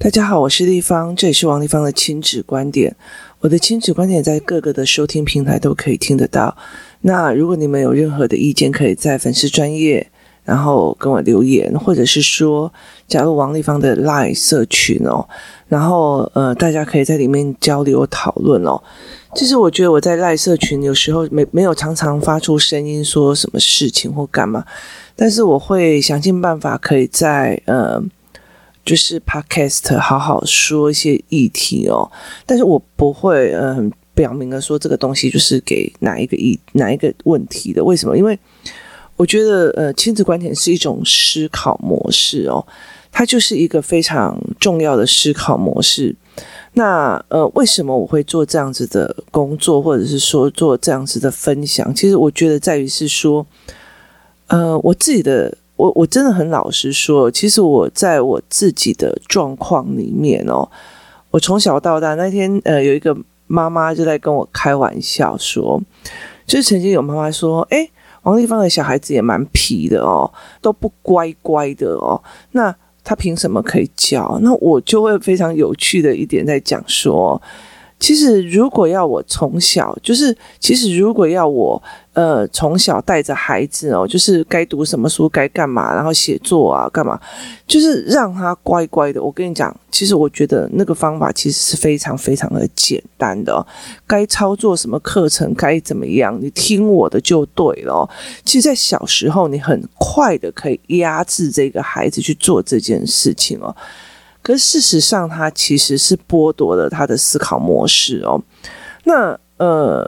大家好，我是丽芳，这里是王丽芳的亲子观点。我的亲子观点在各个的收听平台都可以听得到。那如果你们有任何的意见，可以在粉丝专业，然后跟我留言，或者是说加入王丽芳的 LINE 社群哦，然后呃，大家可以在里面交流讨论哦。其实我觉得我在赖社群有时候没没有常常发出声音，说什么事情或干嘛，但是我会想尽办法可以在呃。就是 podcast 好好说一些议题哦，但是我不会嗯、表明的说这个东西就是给哪一个议哪一个问题的。为什么？因为我觉得呃亲子观点是一种思考模式哦，它就是一个非常重要的思考模式。那呃为什么我会做这样子的工作，或者是说做这样子的分享？其实我觉得在于是说，呃我自己的。我我真的很老实说，其实我在我自己的状况里面哦，我从小到大那天呃，有一个妈妈就在跟我开玩笑说，就是曾经有妈妈说，诶，王丽芳的小孩子也蛮皮的哦，都不乖乖的哦，那他凭什么可以教？那我就会非常有趣的一点在讲说。其实，如果要我从小，就是其实如果要我，呃，从小带着孩子哦，就是该读什么书，该干嘛，然后写作啊，干嘛，就是让他乖乖的。我跟你讲，其实我觉得那个方法其实是非常非常的简单的。该操作什么课程，该怎么样，你听我的就对了。其实，在小时候，你很快的可以压制这个孩子去做这件事情哦。可是事实上，他其实是剥夺了他的思考模式哦。那呃，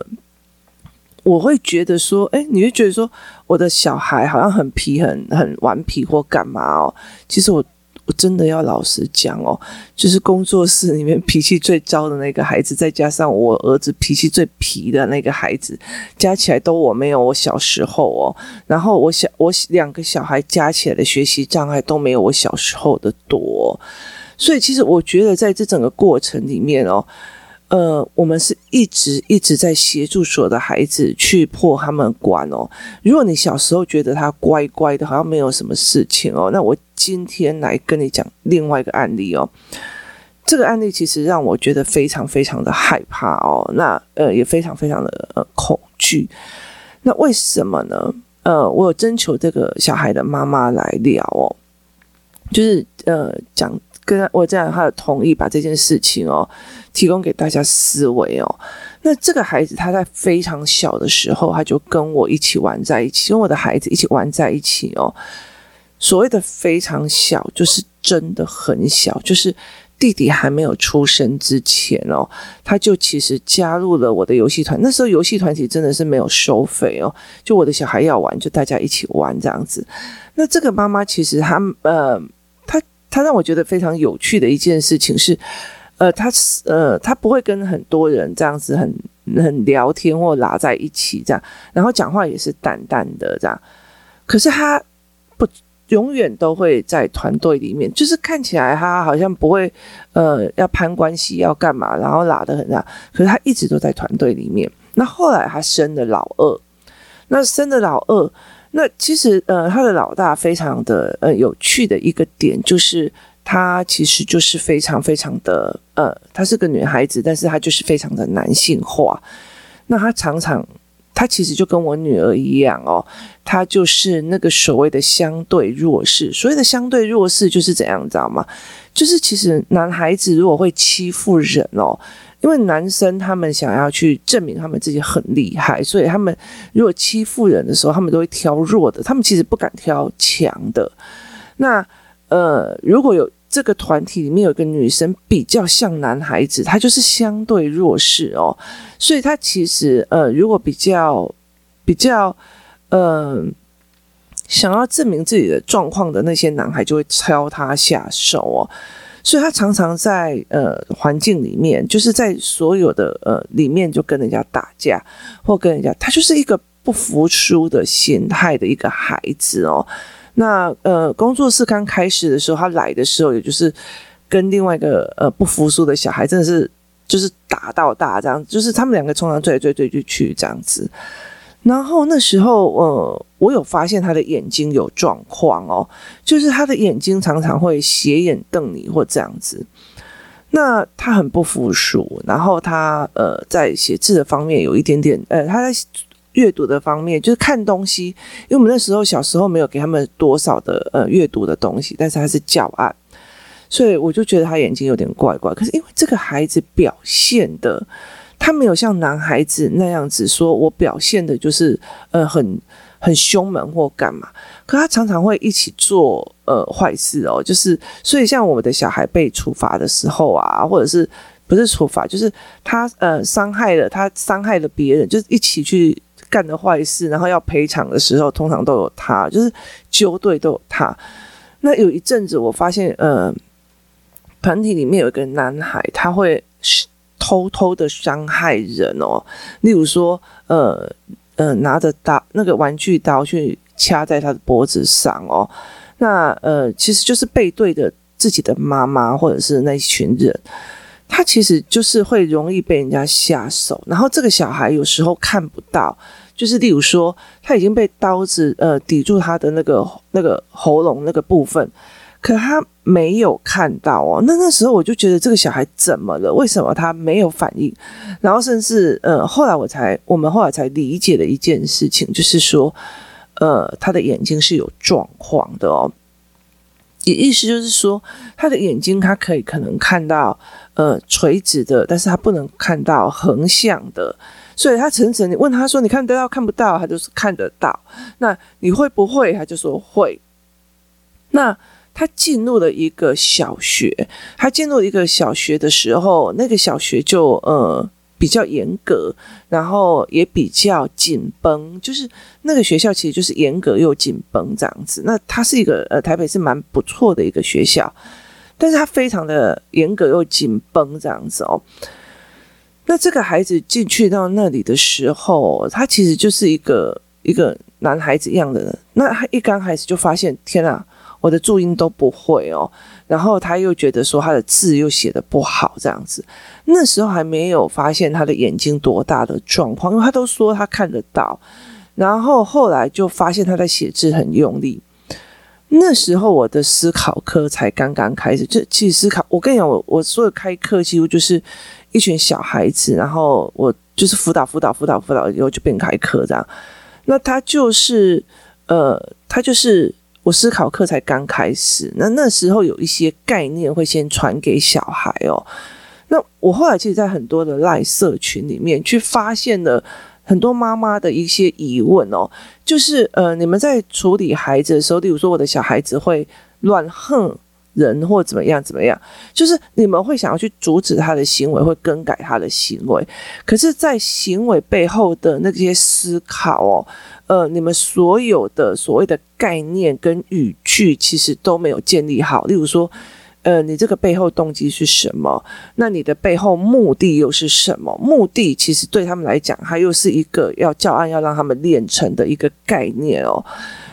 我会觉得说，哎，你会觉得说，我的小孩好像很皮、很很顽皮或干嘛哦？其实我我真的要老实讲哦，就是工作室里面脾气最糟的那个孩子，再加上我儿子脾气最皮的那个孩子，加起来都我没有我小时候哦。然后我小我两个小孩加起来的学习障碍都没有我小时候的多。所以，其实我觉得，在这整个过程里面哦，呃，我们是一直一直在协助所有的孩子去破他们关哦。如果你小时候觉得他乖乖的，好像没有什么事情哦，那我今天来跟你讲另外一个案例哦。这个案例其实让我觉得非常非常的害怕哦，那呃也非常非常的呃恐惧。那为什么呢？呃，我有征求这个小孩的妈妈来聊哦，就是呃讲。跟我这样，他的同意把这件事情哦提供给大家思维哦。那这个孩子他在非常小的时候，他就跟我一起玩在一起，跟我的孩子一起玩在一起哦。所谓的非常小，就是真的很小，就是弟弟还没有出生之前哦，他就其实加入了我的游戏团。那时候游戏团体真的是没有收费哦，就我的小孩要玩，就大家一起玩这样子。那这个妈妈其实她呃。他让我觉得非常有趣的一件事情是，呃，他呃，他不会跟很多人这样子很很聊天或拉在一起这样，然后讲话也是淡淡的这样。可是他不永远都会在团队里面，就是看起来他好像不会呃要攀关系要干嘛，然后拉得很大。可是他一直都在团队里面。那后来他生了老二，那生了老二。那其实，呃，他的老大非常的呃有趣的一个点，就是他其实就是非常非常的呃，她是个女孩子，但是她就是非常的男性化。那她常常，她其实就跟我女儿一样哦，她就是那个所谓的相对弱势。所谓的相对弱势就是怎样，你知道吗？就是其实男孩子如果会欺负人哦。因为男生他们想要去证明他们自己很厉害，所以他们如果欺负人的时候，他们都会挑弱的，他们其实不敢挑强的。那呃，如果有这个团体里面有一个女生比较像男孩子，她就是相对弱势哦，所以她其实呃，如果比较比较呃想要证明自己的状况的那些男孩，就会挑她下手哦。所以他常常在呃环境里面，就是在所有的呃里面就跟人家打架，或跟人家，他就是一个不服输的心态的一个孩子哦。那呃工作室刚开始的时候，他来的时候，也就是跟另外一个呃不服输的小孩，真的是就是打到大这样，就是他们两个从常追来追追去这样子。然后那时候，呃，我有发现他的眼睛有状况哦，就是他的眼睛常常会斜眼瞪你或这样子。那他很不服输，然后他呃在写字的方面有一点点，呃他在阅读的方面就是看东西，因为我们那时候小时候没有给他们多少的呃阅读的东西，但是他是教案，所以我就觉得他眼睛有点怪怪。可是因为这个孩子表现的。他没有像男孩子那样子说，我表现的就是呃很很凶猛或干嘛，可他常常会一起做呃坏事哦，就是所以像我们的小孩被处罚的时候啊，或者是不是处罚，就是他呃伤害了他伤害了别人，就是一起去干的坏事，然后要赔偿的时候，通常都有他，就是纠队都有他。那有一阵子我发现呃团体里面有一个男孩，他会偷偷的伤害人哦，例如说，呃呃，拿着刀那个玩具刀去掐在他的脖子上哦，那呃，其实就是背对着自己的妈妈或者是那一群人，他其实就是会容易被人家下手。然后这个小孩有时候看不到，就是例如说，他已经被刀子呃抵住他的那个那个喉咙那个部分。可他没有看到哦，那那时候我就觉得这个小孩怎么了？为什么他没有反应？然后甚至呃，后来我才我们后来才理解了一件事情，就是说，呃，他的眼睛是有状况的哦。也意思就是说，他的眼睛他可以可能看到呃垂直的，但是他不能看到横向的。所以他晨晨，你问他说你看得到看不到？他就是看得到。那你会不会？他就说会。那。他进入了一个小学，他进入一个小学的时候，那个小学就呃比较严格，然后也比较紧绷，就是那个学校其实就是严格又紧绷这样子。那他是一个呃台北是蛮不错的一个学校，但是他非常的严格又紧绷这样子哦。那这个孩子进去到那里的时候，他其实就是一个一个男孩子一样的人。那他一刚开始就发现，天啊！我的注音都不会哦，然后他又觉得说他的字又写的不好，这样子。那时候还没有发现他的眼睛多大的状况，因为他都说他看得到。然后后来就发现他在写字很用力。那时候我的思考课才刚刚开始，就其实思考，我跟你讲，我我所有开课几乎就是一群小孩子，然后我就是辅导辅导辅导辅导，以后就变开课这样。那他就是呃，他就是。我思考课才刚开始，那那时候有一些概念会先传给小孩哦。那我后来其实，在很多的赖社群里面，去发现了很多妈妈的一些疑问哦，就是呃，你们在处理孩子的时候，例如说我的小孩子会乱哼。人或怎么样怎么样，就是你们会想要去阻止他的行为，会更改他的行为。可是，在行为背后的那些思考哦，呃，你们所有的所谓的概念跟语句，其实都没有建立好。例如说，呃，你这个背后动机是什么？那你的背后目的又是什么？目的其实对他们来讲，它又是一个要教案要让他们练成的一个概念哦。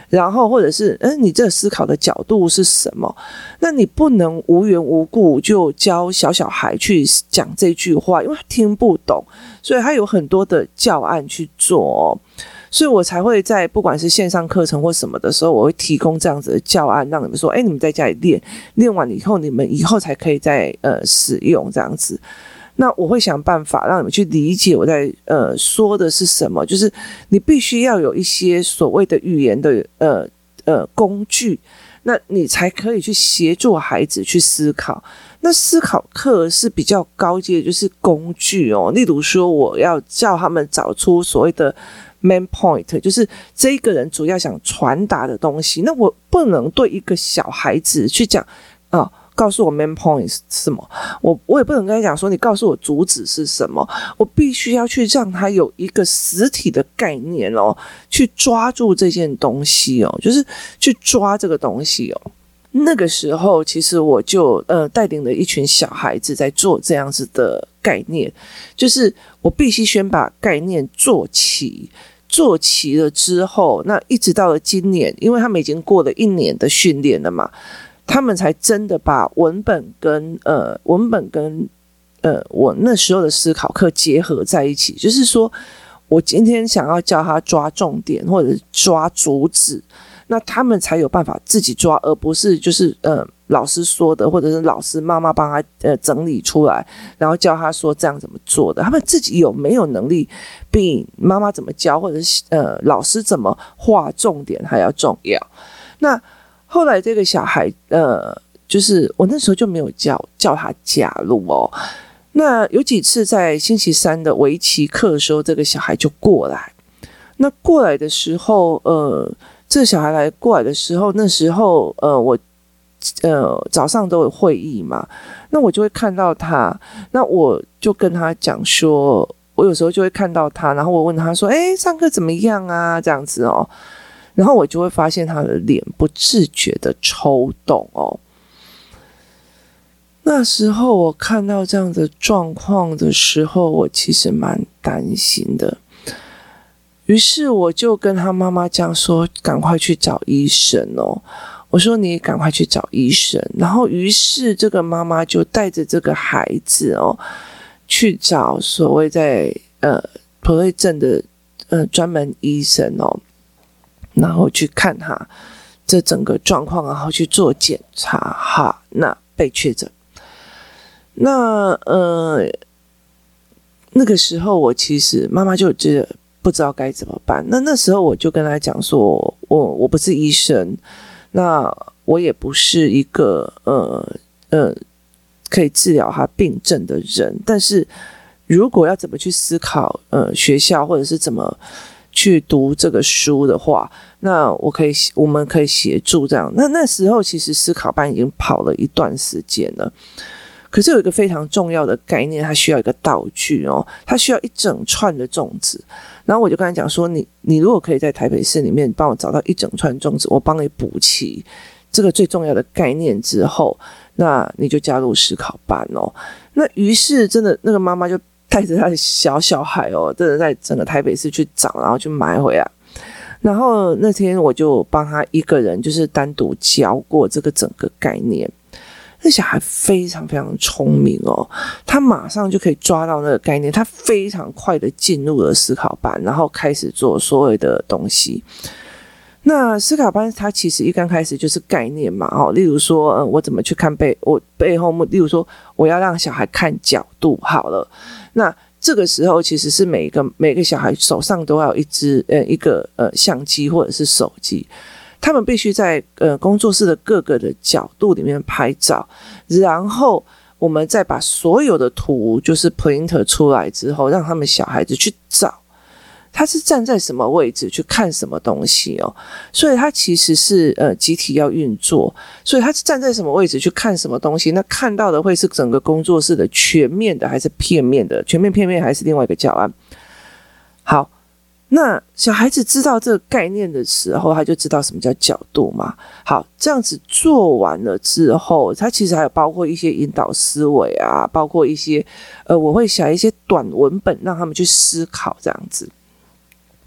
然后，或者是，嗯，你这思考的角度是什么？那你不能无缘无故就教小小孩去讲这句话，因为他听不懂，所以他有很多的教案去做。所以我才会在不管是线上课程或什么的时候，我会提供这样子的教案，让你们说，哎，你们在家里练，练完以后，你们以后才可以再呃使用这样子。那我会想办法让你们去理解我在呃说的是什么，就是你必须要有一些所谓的语言的呃呃工具，那你才可以去协助孩子去思考。那思考课是比较高阶，就是工具哦。例如说，我要叫他们找出所谓的 main point，就是这一个人主要想传达的东西。那我不能对一个小孩子去讲啊。告诉我 main point 是什么？我我也不能跟他讲说，你告诉我主旨是什么？我必须要去让他有一个实体的概念哦，去抓住这件东西哦，就是去抓这个东西哦。那个时候，其实我就呃带领了一群小孩子在做这样子的概念，就是我必须先把概念做齐，做齐了之后，那一直到了今年，因为他们已经过了一年的训练了嘛。他们才真的把文本跟呃文本跟呃我那时候的思考课结合在一起，就是说我今天想要教他抓重点或者抓主旨，那他们才有办法自己抓，而不是就是呃老师说的，或者是老师妈妈帮他呃整理出来，然后教他说这样怎么做的。他们自己有没有能力，比妈妈怎么教，或者是呃老师怎么画重点还要重要？那后来这个小孩呃，就是我那时候就没有叫叫他加入哦。那有几次在星期三的围棋课的时候，这个小孩就过来。那过来的时候，呃，这个小孩来过来的时候，那时候呃，我呃早上都有会议嘛，那我就会看到他，那我就跟他讲说，我有时候就会看到他，然后我问他说，诶，上课怎么样啊？这样子哦，然后我就会发现他的脸不自觉的抽动哦。那时候我看到这样的状况的时候，我其实蛮担心的。于是我就跟他妈妈这样说：“赶快去找医生哦！”我说：“你赶快去找医生。”然后，于是这个妈妈就带着这个孩子哦，去找所谓在呃普瑞症的呃专门医生哦，然后去看他这整个状况，然后去做检查。哈，那被确诊。那呃，那个时候我其实妈妈就觉得不知道该怎么办。那那时候我就跟他讲说，我我不是医生，那我也不是一个呃呃可以治疗他病症的人。但是如果要怎么去思考呃学校或者是怎么去读这个书的话，那我可以我们可以协助这样。那那时候其实思考班已经跑了一段时间了。可是有一个非常重要的概念，它需要一个道具哦，它需要一整串的粽子。然后我就跟他讲说：“你你如果可以在台北市里面帮我找到一整串粽子，我帮你补齐这个最重要的概念之后，那你就加入思考班哦。”那于是真的那个妈妈就带着她的小小孩哦，真的在整个台北市去找，然后去买回来。然后那天我就帮他一个人就是单独教过这个整个概念。那小孩非常非常聪明哦，他马上就可以抓到那个概念，他非常快的进入了思考班，然后开始做所有的东西。那思考班它其实一刚开始就是概念嘛，哦，例如说，嗯，我怎么去看背我背后，例如说，我要让小孩看角度好了。那这个时候其实是每一个每个小孩手上都要有一支呃一个呃相机或者是手机。他们必须在呃工作室的各个的角度里面拍照，然后我们再把所有的图就是 print 出来之后，让他们小孩子去找，他是站在什么位置去看什么东西哦，所以他其实是呃集体要运作，所以他是站在什么位置去看什么东西，那看到的会是整个工作室的全面的还是片面的？全面片面还是另外一个教案？好。那小孩子知道这个概念的时候，他就知道什么叫角度嘛。好，这样子做完了之后，他其实还有包括一些引导思维啊，包括一些呃，我会写一些短文本让他们去思考这样子。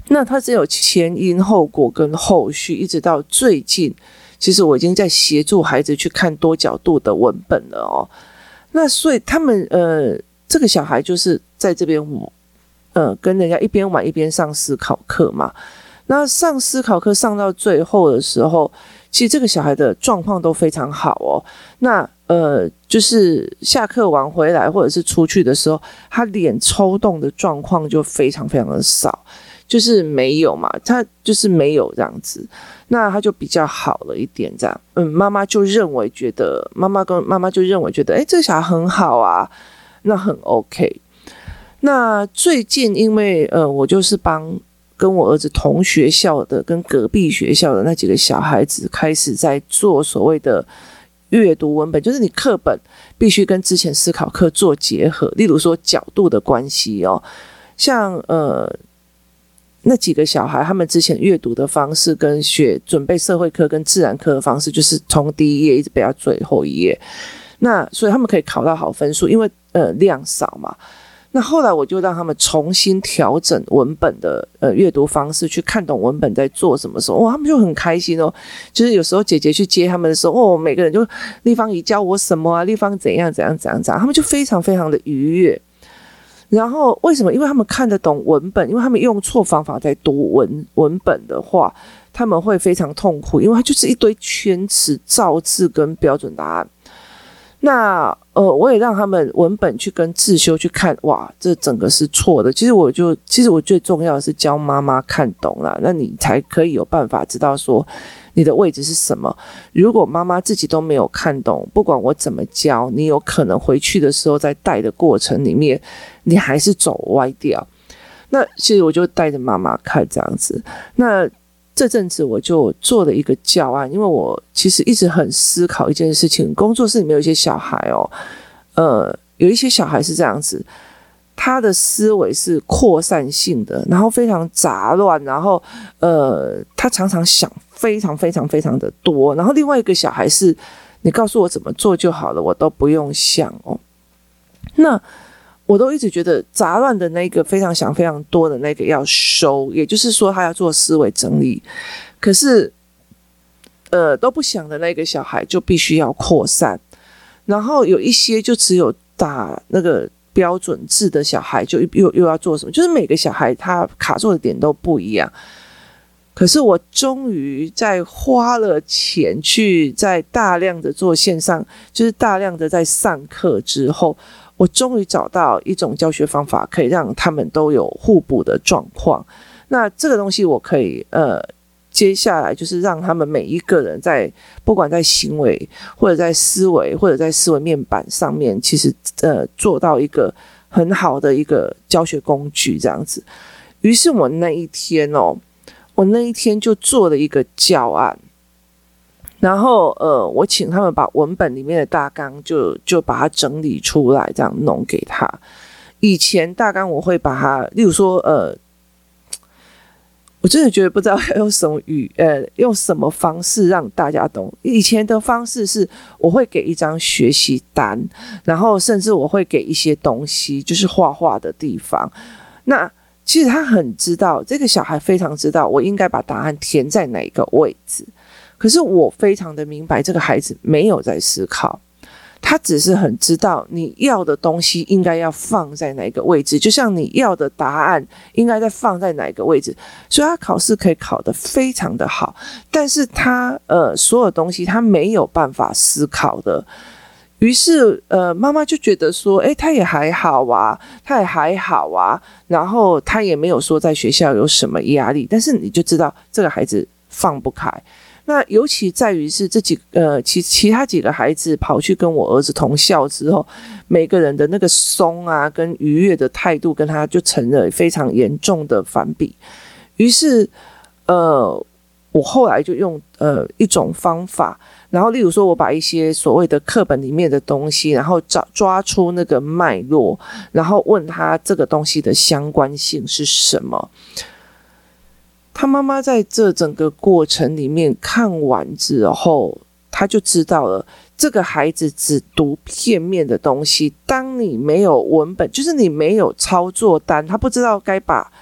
那他只有前因后果跟后续，一直到最近，其实我已经在协助孩子去看多角度的文本了哦。那所以他们呃，这个小孩就是在这边我。嗯，跟人家一边玩一边上思考课嘛。那上思考课上到最后的时候，其实这个小孩的状况都非常好哦。那呃，就是下课完回来或者是出去的时候，他脸抽动的状况就非常非常的少，就是没有嘛，他就是没有这样子。那他就比较好了一点，这样。嗯，妈妈就认为觉得，妈妈跟妈妈就认为觉得，诶，这个小孩很好啊，那很 OK。那最近，因为呃，我就是帮跟我儿子同学校的、跟隔壁学校的那几个小孩子开始在做所谓的阅读文本，就是你课本必须跟之前思考课做结合，例如说角度的关系哦，像呃那几个小孩他们之前阅读的方式跟学准备社会课跟自然课的方式，就是从第一页一直背到最后一页，那所以他们可以考到好分数，因为呃量少嘛。那后来我就让他们重新调整文本的呃阅读方式，去看懂文本在做什么时候，哇，他们就很开心哦。就是有时候姐姐去接他们的时候，哦，每个人就立方你教我什么啊，立方怎样怎样怎样怎样，他们就非常非常的愉悦。然后为什么？因为他们看得懂文本，因为他们用错方法在读文文本的话，他们会非常痛苦，因为它就是一堆圈词、造字跟标准答案。那呃，我也让他们文本去跟自修去看，哇，这整个是错的。其实我就，其实我最重要的是教妈妈看懂了，那你才可以有办法知道说你的位置是什么。如果妈妈自己都没有看懂，不管我怎么教，你有可能回去的时候在带的过程里面，你还是走歪掉。那其实我就带着妈妈看这样子，那。这阵子我就做了一个教案，因为我其实一直很思考一件事情。工作室里面有一些小孩哦，呃，有一些小孩是这样子，他的思维是扩散性的，然后非常杂乱，然后呃，他常常想非常非常非常的多。然后另外一个小孩是，你告诉我怎么做就好了，我都不用想哦。那。我都一直觉得杂乱的那个非常想非常多的那个要收，也就是说他要做思维整理。可是，呃，都不想的那个小孩就必须要扩散。然后有一些就只有打那个标准字的小孩，就又又要做什么？就是每个小孩他卡住的点都不一样。可是我终于在花了钱去在大量的做线上，就是大量的在上课之后。我终于找到一种教学方法，可以让他们都有互补的状况。那这个东西我可以呃，接下来就是让他们每一个人在不管在行为或者在思维或者在思维面板上面，其实呃做到一个很好的一个教学工具这样子。于是我那一天哦，我那一天就做了一个教案。然后，呃，我请他们把文本里面的大纲就就把它整理出来，这样弄给他。以前大纲我会把它，例如说，呃，我真的觉得不知道要用什么语，呃，用什么方式让大家懂。以前的方式是，我会给一张学习单，然后甚至我会给一些东西，就是画画的地方。那其实他很知道，这个小孩非常知道，我应该把答案填在哪个位置。可是我非常的明白，这个孩子没有在思考，他只是很知道你要的东西应该要放在哪个位置，就像你要的答案应该在放在哪个位置，所以他考试可以考得非常的好，但是他呃所有东西他没有办法思考的，于是呃妈妈就觉得说，诶，他也还好啊，他也还好啊，然后他也没有说在学校有什么压力，但是你就知道这个孩子放不开。那尤其在于是这几呃其其他几个孩子跑去跟我儿子同校之后，每个人的那个松啊跟愉悦的态度跟他就成了非常严重的反比。于是呃我后来就用呃一种方法，然后例如说我把一些所谓的课本里面的东西，然后找抓出那个脉络，然后问他这个东西的相关性是什么。他妈妈在这整个过程里面看完之后，他就知道了，这个孩子只读片面的东西。当你没有文本，就是你没有操作单，他不知道该把，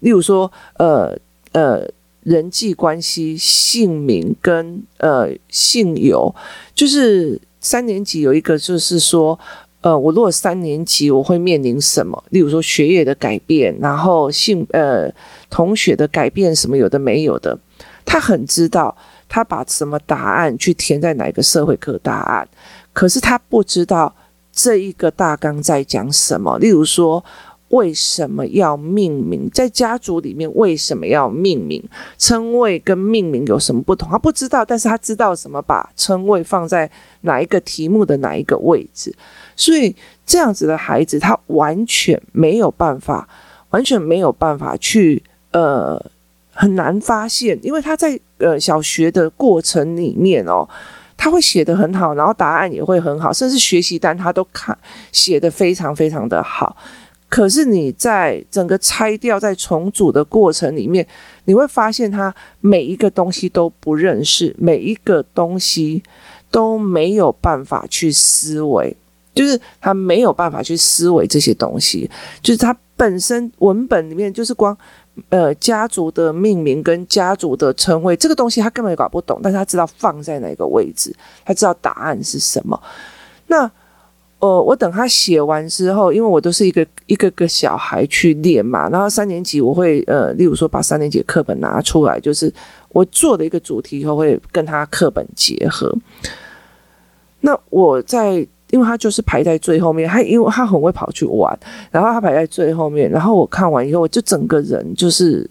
例如说，呃呃，人际关系、姓名跟呃姓由，就是三年级有一个，就是说。呃，我如果三年级，我会面临什么？例如说学业的改变，然后性呃同学的改变，什么有的没有的，他很知道，他把什么答案去填在哪个社会课答案，可是他不知道这一个大纲在讲什么。例如说。为什么要命名？在家族里面为什么要命名？称谓跟命名有什么不同？他不知道，但是他知道什么把称谓放在哪一个题目的哪一个位置。所以这样子的孩子，他完全没有办法，完全没有办法去呃很难发现，因为他在呃小学的过程里面哦，他会写得很好，然后答案也会很好，甚至学习单他都看写得非常非常的好。可是你在整个拆掉、在重组的过程里面，你会发现他每一个东西都不认识，每一个东西都没有办法去思维，就是他没有办法去思维这些东西，就是他本身文本里面就是光呃家族的命名跟家族的称谓这个东西他根本搞不懂，但是他知道放在哪个位置，他知道答案是什么。那呃，我等他写完之后，因为我都是一个一个个小孩去练嘛，然后三年级我会呃，例如说把三年级课本拿出来，就是我做的一个主题以后会跟他课本结合。那我在。因为他就是排在最后面，他因为他很会跑去玩，然后他排在最后面，然后我看完以后，我就整个人就是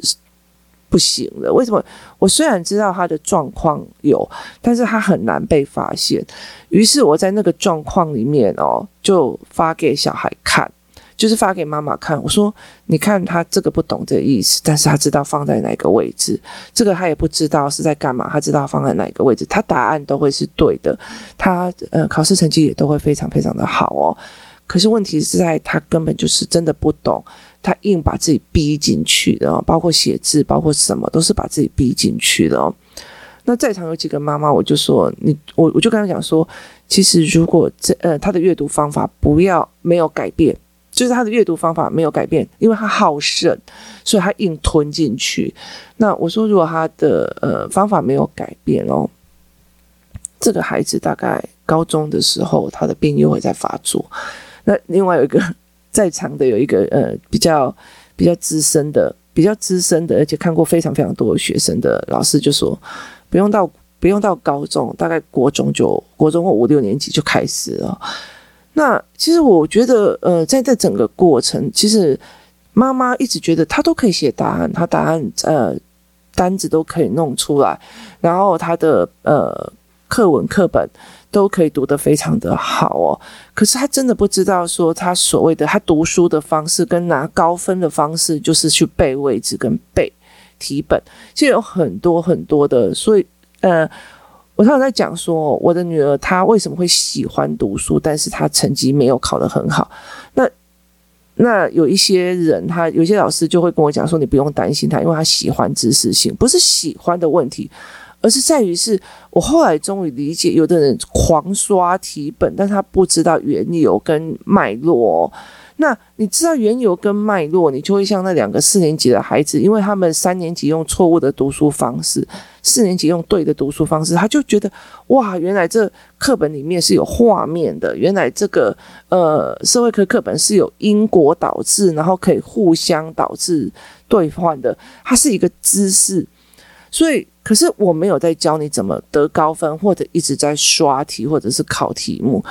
不行了。为什么？我虽然知道他的状况有，但是他很难被发现。于是我在那个状况里面哦，就发给小孩看。就是发给妈妈看，我说：“你看他这个不懂这意思，但是他知道放在哪个位置。这个他也不知道是在干嘛，他知道放在哪个位置，他答案都会是对的。他呃考试成绩也都会非常非常的好哦。可是问题是在他根本就是真的不懂，他硬把自己逼进去的，哦包括写字，包括什么都是把自己逼进去的哦。那在场有几个妈妈，我就说你我我就跟他讲说，其实如果这呃他的阅读方法不要没有改变。”就是他的阅读方法没有改变，因为他好胜，所以他硬吞进去。那我说，如果他的呃方法没有改变哦，这个孩子大概高中的时候，他的病又会再发作。那另外有一个在场的有一个呃比较比较资深的、比较资深的，而且看过非常非常多学生的老师就说，不用到不用到高中，大概国中就国中或五六年级就开始了。那其实我觉得，呃，在这整个过程，其实妈妈一直觉得她都可以写答案，她答案呃单子都可以弄出来，然后她的呃课文课本都可以读得非常的好哦。可是他真的不知道说，他所谓的他读书的方式跟拿高分的方式，就是去背位置跟背题本，其实有很多很多的，所以呃。我常常在讲说，我的女儿她为什么会喜欢读书，但是她成绩没有考得很好。那那有一些人，他有些老师就会跟我讲说，你不用担心她，因为她喜欢知识性，不是喜欢的问题，而是在于是我后来终于理解，有的人狂刷题本，但他不知道缘由跟脉络。那你知道缘由跟脉络，你就会像那两个四年级的孩子，因为他们三年级用错误的读书方式，四年级用对的读书方式，他就觉得哇，原来这课本里面是有画面的，原来这个呃社会科课本是有因果导致，然后可以互相导致兑换的，它是一个知识，所以。可是我没有在教你怎么得高分，或者一直在刷题，或者是考题目。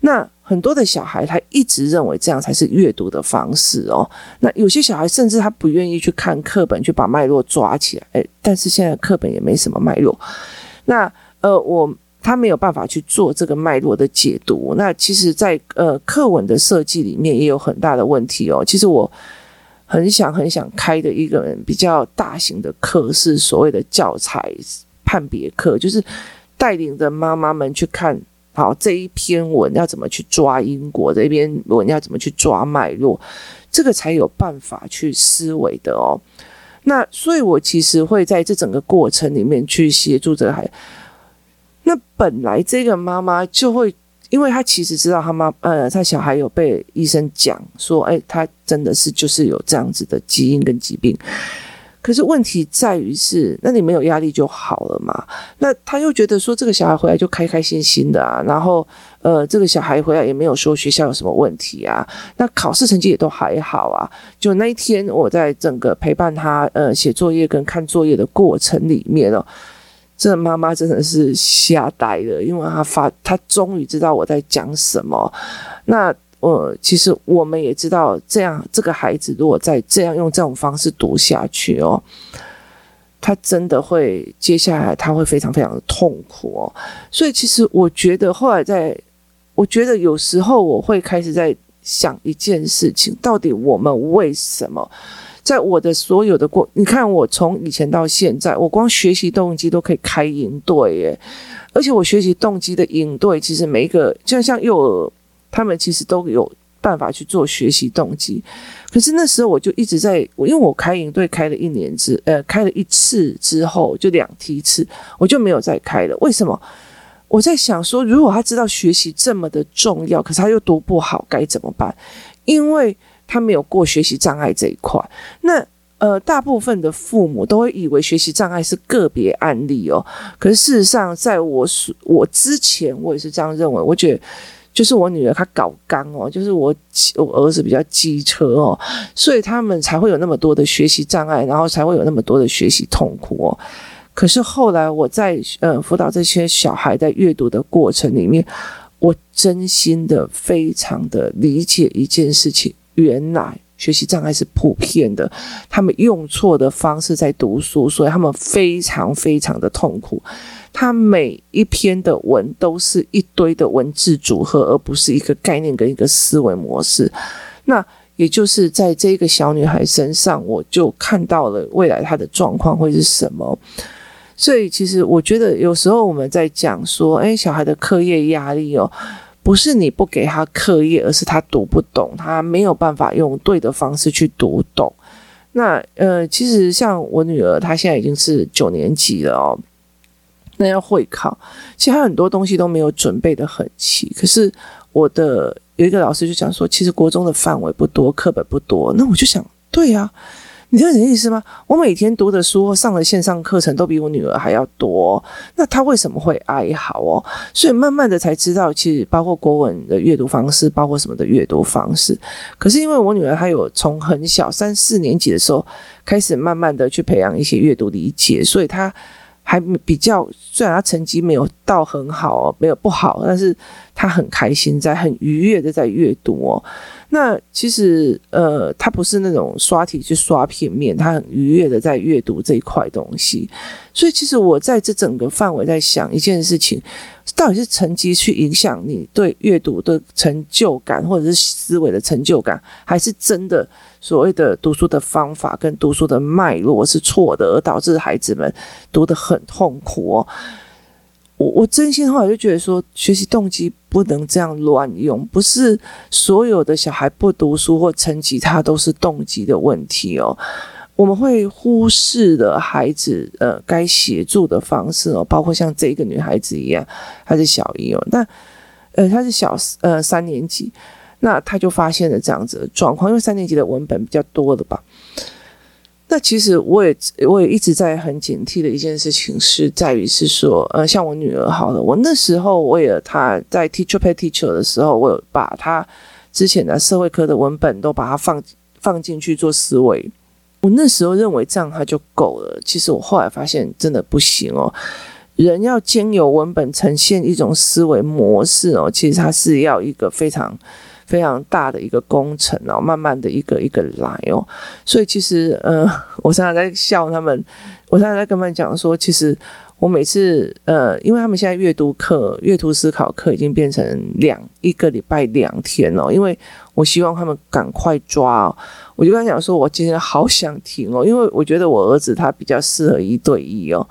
那很多的小孩他一直认为这样才是阅读的方式哦。那有些小孩甚至他不愿意去看课本，去把脉络抓起来。诶，但是现在课本也没什么脉络。那呃，我他没有办法去做这个脉络的解读。那其实在，在呃课文的设计里面也有很大的问题哦。其实我。很想很想开的一个比较大型的课是所谓的教材判别课，就是带领着妈妈们去看好这一篇文要怎么去抓因果，这一篇文要怎么去抓脉络，这个才有办法去思维的哦。那所以，我其实会在这整个过程里面去协助这个孩。那本来这个妈妈就会。因为他其实知道他妈，呃，他小孩有被医生讲说，哎，他真的是就是有这样子的基因跟疾病。可是问题在于是，那你没有压力就好了嘛？那他又觉得说，这个小孩回来就开开心心的啊，然后，呃，这个小孩回来也没有说学校有什么问题啊，那考试成绩也都还好啊。就那一天，我在整个陪伴他，呃，写作业跟看作业的过程里面哦。这妈妈真的是吓呆了，因为她发，她终于知道我在讲什么。那呃，其实我们也知道，这样这个孩子如果再这样用这种方式读下去哦，他真的会接下来他会非常非常的痛苦哦。所以其实我觉得后来在，我觉得有时候我会开始在想一件事情：到底我们为什么？在我的所有的过，你看我从以前到现在，我光学习动机都可以开营队耶，而且我学习动机的营队，其实每一个就像幼儿，他们其实都有办法去做学习动机。可是那时候我就一直在，因为我开营队开了一年之，呃，开了一次之后就两梯次，我就没有再开了。为什么？我在想说，如果他知道学习这么的重要，可是他又读不好，该怎么办？因为。他没有过学习障碍这一块，那呃，大部分的父母都会以为学习障碍是个别案例哦。可是事实上，在我我之前，我也是这样认为。我觉得就是我女儿她搞刚哦，就是我我儿子比较机车哦，所以他们才会有那么多的学习障碍，然后才会有那么多的学习痛苦哦。可是后来我在呃辅导这些小孩在阅读的过程里面，我真心的非常的理解一件事情，原来。学习障碍是普遍的，他们用错的方式在读书，所以他们非常非常的痛苦。他每一篇的文都是一堆的文字组合，而不是一个概念跟一个思维模式。那也就是在这个小女孩身上，我就看到了未来她的状况会是什么。所以，其实我觉得有时候我们在讲说，诶，小孩的课业压力哦。不是你不给他课业，而是他读不懂，他没有办法用对的方式去读懂。那呃，其实像我女儿，她现在已经是九年级了哦。那要会考，其实她很多东西都没有准备得很齐。可是我的有一个老师就讲说，其实国中的范围不多，课本不多。那我就想，对呀。你知道什么意思吗？我每天读的书上的线上课程都比我女儿还要多，那她为什么会哀嚎哦？所以慢慢的才知道，其实包括国文的阅读方式，包括什么的阅读方式。可是因为我女儿她有从很小三四年级的时候开始慢慢的去培养一些阅读理解，所以她还比较，虽然她成绩没有到很好，没有不好，但是他很开心在很愉悦的在阅读哦。那其实，呃，他不是那种刷题去刷片面，他很愉悦的在阅读这一块东西。所以，其实我在这整个范围在想一件事情，到底是成绩去影响你对阅读的成就感，或者是思维的成就感，还是真的所谓的读书的方法跟读书的脉络是错的，而导致孩子们读得很痛苦哦。我我真心话我就觉得说，学习动机不能这样乱用，不是所有的小孩不读书或成绩，他都是动机的问题哦。我们会忽视了孩子呃该协助的方式哦，包括像这个女孩子一样，她是小一哦，但呃她是小呃三年级，那她就发现了这样子的状况，因为三年级的文本比较多的吧。那其实我也我也一直在很警惕的一件事情，是在于是说，呃，像我女儿好了，我那时候为了她在 Teacher Pay Teacher 的时候，我有把她之前的社会科的文本都把它放放进去做思维。我那时候认为这样她就够了，其实我后来发现真的不行哦。人要经由文本呈现一种思维模式哦，其实它是要一个非常。非常大的一个工程哦，慢慢的一个一个来哦，所以其实呃，我常常在笑他们，我常常在跟他们讲说，其实我每次呃，因为他们现在阅读课、阅读思考课已经变成两一个礼拜两天哦，因为我希望他们赶快抓哦，我就跟他讲说，我今天好想停哦，因为我觉得我儿子他比较适合一对一哦，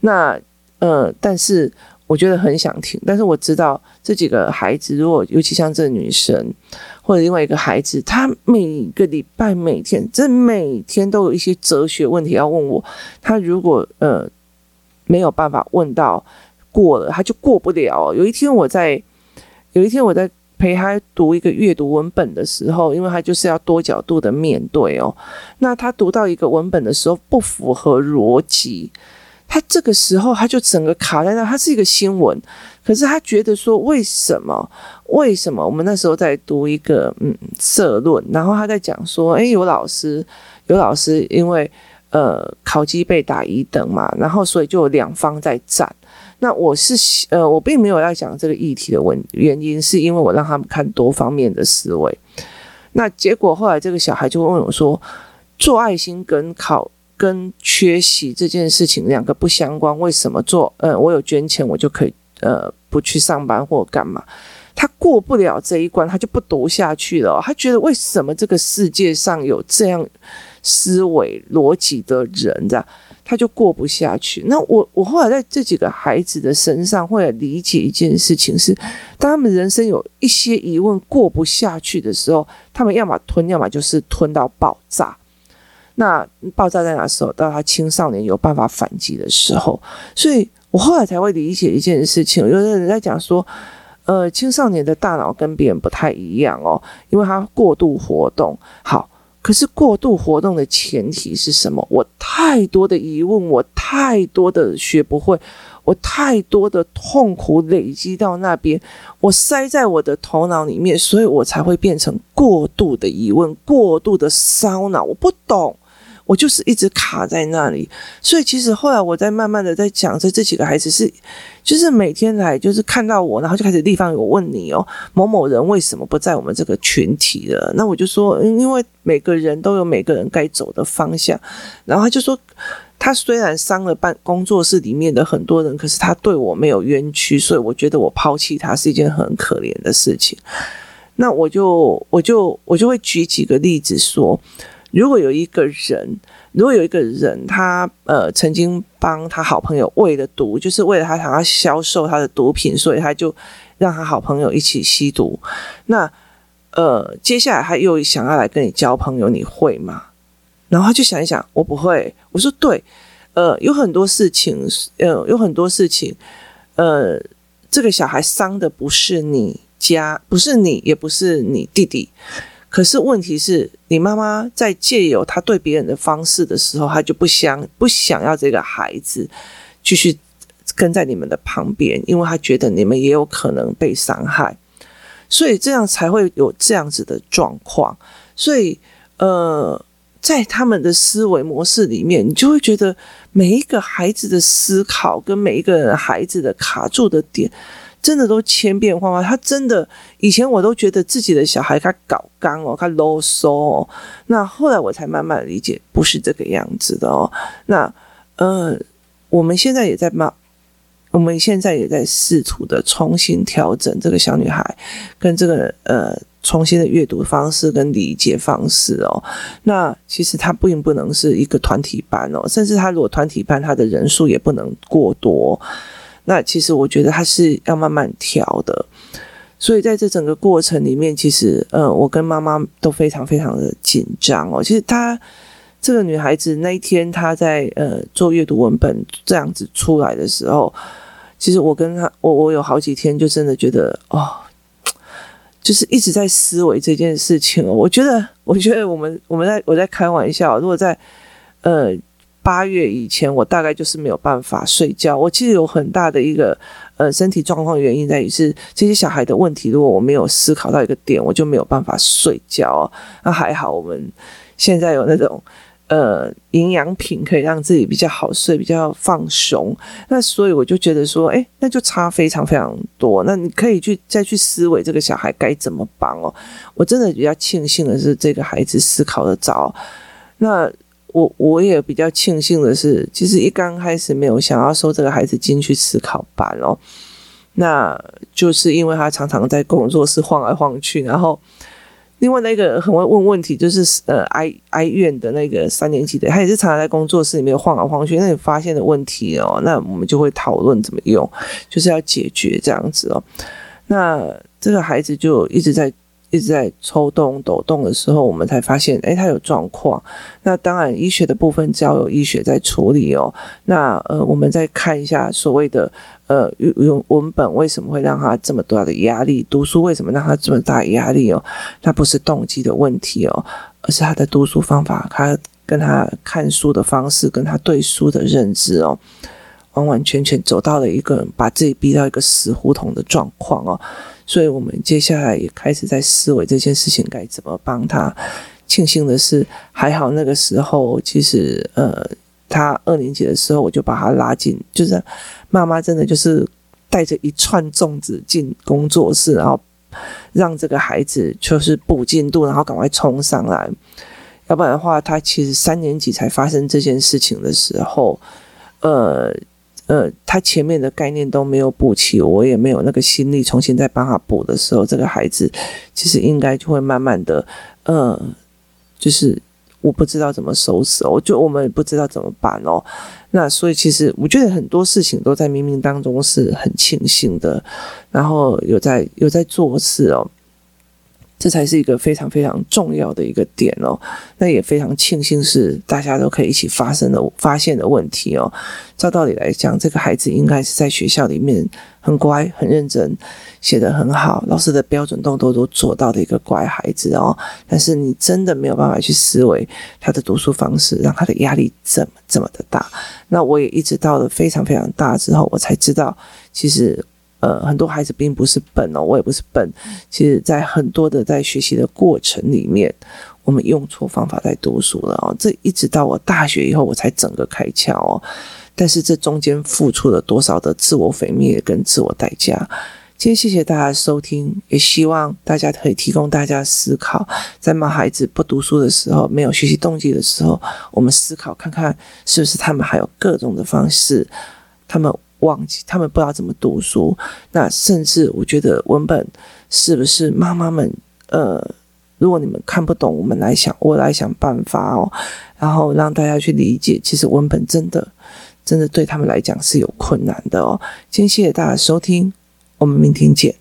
那呃，但是。我觉得很想听，但是我知道这几个孩子，如果尤其像这女生或者另外一个孩子，他每个礼拜每天，这每天都有一些哲学问题要问我。他如果呃没有办法问到过了，他就过不了。有一天我在有一天我在陪他读一个阅读文本的时候，因为他就是要多角度的面对哦。那他读到一个文本的时候不符合逻辑。他这个时候，他就整个卡在那。他是一个新闻，可是他觉得说，为什么？为什么？我们那时候在读一个嗯社论，然后他在讲说，诶，有老师，有老师，因为呃考绩被打一等嘛，然后所以就有两方在战。那我是呃，我并没有要讲这个议题的问原因，是因为我让他们看多方面的思维。那结果后来这个小孩就问我说，做爱心跟考。跟缺席这件事情两个不相关，为什么做？呃，我有捐钱，我就可以呃不去上班或干嘛？他过不了这一关，他就不读下去了。他觉得为什么这个世界上有这样思维逻辑的人，这样他就过不下去。那我我后来在这几个孩子的身上，会理解一件事情是：当他们人生有一些疑问过不下去的时候，他们要么吞，要么就是吞到爆炸。那爆炸在哪时候？到他青少年有办法反击的时候，所以我后来才会理解一件事情。有的人在讲说，呃，青少年的大脑跟别人不太一样哦，因为他过度活动。好，可是过度活动的前提是什么？我太多的疑问，我太多的学不会，我太多的痛苦累积到那边，我塞在我的头脑里面，所以我才会变成过度的疑问、过度的烧脑。我不懂。我就是一直卡在那里，所以其实后来我在慢慢的在讲，这这几个孩子是，就是每天来就是看到我，然后就开始地方有问你哦，某某人为什么不在我们这个群体了？那我就说，因为每个人都有每个人该走的方向，然后他就说，他虽然伤了办工作室里面的很多人，可是他对我没有冤屈，所以我觉得我抛弃他是一件很可怜的事情。那我就我就我就会举几个例子说。如果有一个人，如果有一个人，他呃曾经帮他好朋友喂了毒，就是为了他想要销售他的毒品，所以他就让他好朋友一起吸毒。那呃，接下来他又想要来跟你交朋友，你会吗？然后他就想一想，我不会。我说对，呃，有很多事情，呃，有很多事情，呃，这个小孩伤的不是你家，不是你，也不是你弟弟。可是问题是你妈妈在借由她对别人的方式的时候，她就不想不想要这个孩子继续跟在你们的旁边，因为她觉得你们也有可能被伤害，所以这样才会有这样子的状况。所以，呃，在他们的思维模式里面，你就会觉得每一个孩子的思考跟每一个孩子的卡住的点。真的都千变万化，他真的以前我都觉得自己的小孩他搞刚哦，他啰嗦哦，那后来我才慢慢理解，不是这个样子的哦。那呃，我们现在也在慢，我们现在也在试图的重新调整这个小女孩跟这个呃重新的阅读方式跟理解方式哦。那其实他并不能是一个团体班哦，甚至他如果团体班，他的人数也不能过多。那其实我觉得他是要慢慢调的，所以在这整个过程里面，其实呃，我跟妈妈都非常非常的紧张哦。其实她这个女孩子那一天她在呃做阅读文本这样子出来的时候，其实我跟她我我有好几天就真的觉得哦，就是一直在思维这件事情哦。我觉得我觉得我们我们在我在开玩笑，如果在呃。八月以前，我大概就是没有办法睡觉。我其实有很大的一个呃身体状况原因在于是这些小孩的问题。如果我没有思考到一个点，我就没有办法睡觉。那还好，我们现在有那种呃营养品可以让自己比较好睡，比较放松。那所以我就觉得说，哎，那就差非常非常多。那你可以去再去思维这个小孩该怎么帮哦。我真的比较庆幸的是，这个孩子思考得早。那。我我也比较庆幸的是，其实一刚开始没有想要收这个孩子进去思考班哦，那就是因为他常常在工作室晃来晃去，然后另外那个很会问问题，就是呃哀哀怨的那个三年级的，他也是常常在工作室里面晃来晃去，那你发现的问题哦，那我们就会讨论怎么用，就是要解决这样子哦，那这个孩子就一直在。一直在抽动、抖动的时候，我们才发现，诶，他有状况。那当然，医学的部分只要有医学在处理哦。那呃，我们再看一下所谓的呃，用文本为什么会让他这么大的压力？读书为什么让他这么大压力哦？他不是动机的问题哦，而是他的读书方法，他跟他看书的方式，跟他对书的认知哦，完完全全走到了一个把自己逼到一个死胡同的状况哦。所以我们接下来也开始在思维这件事情该怎么帮他。庆幸的是，还好那个时候，其实呃，他二年级的时候，我就把他拉进，就是妈妈真的就是带着一串粽子进工作室，然后让这个孩子就是补进度，然后赶快冲上来。要不然的话，他其实三年级才发生这件事情的时候，呃。呃，他前面的概念都没有补齐，我也没有那个心力重新再帮他补的时候，这个孩子其实应该就会慢慢的，呃，就是我不知道怎么收拾，我就我们也不知道怎么办哦。那所以其实我觉得很多事情都在冥冥当中是很庆幸的，然后有在有在做事哦。这才是一个非常非常重要的一个点哦。那也非常庆幸是大家都可以一起发生的发现的问题哦。照道理来讲，这个孩子应该是在学校里面很乖、很认真，写得很好，老师的标准动作都做到的一个乖孩子哦。但是你真的没有办法去思维他的读书方式，让他的压力这么这么的大。那我也一直到了非常非常大之后，我才知道，其实。呃，很多孩子并不是笨哦，我也不是笨。其实，在很多的在学习的过程里面，我们用错方法在读书了哦。这一直到我大学以后，我才整个开窍哦。但是这中间付出了多少的自我毁灭跟自我代价？今天谢谢大家收听，也希望大家可以提供大家思考，在骂孩子不读书的时候，没有学习动机的时候，我们思考看看，是不是他们还有各种的方式，他们。忘记他们不知道怎么读书，那甚至我觉得文本是不是妈妈们？呃，如果你们看不懂，我们来想，我来想办法哦，然后让大家去理解，其实文本真的，真的对他们来讲是有困难的哦。今天谢谢大家收听，我们明天见。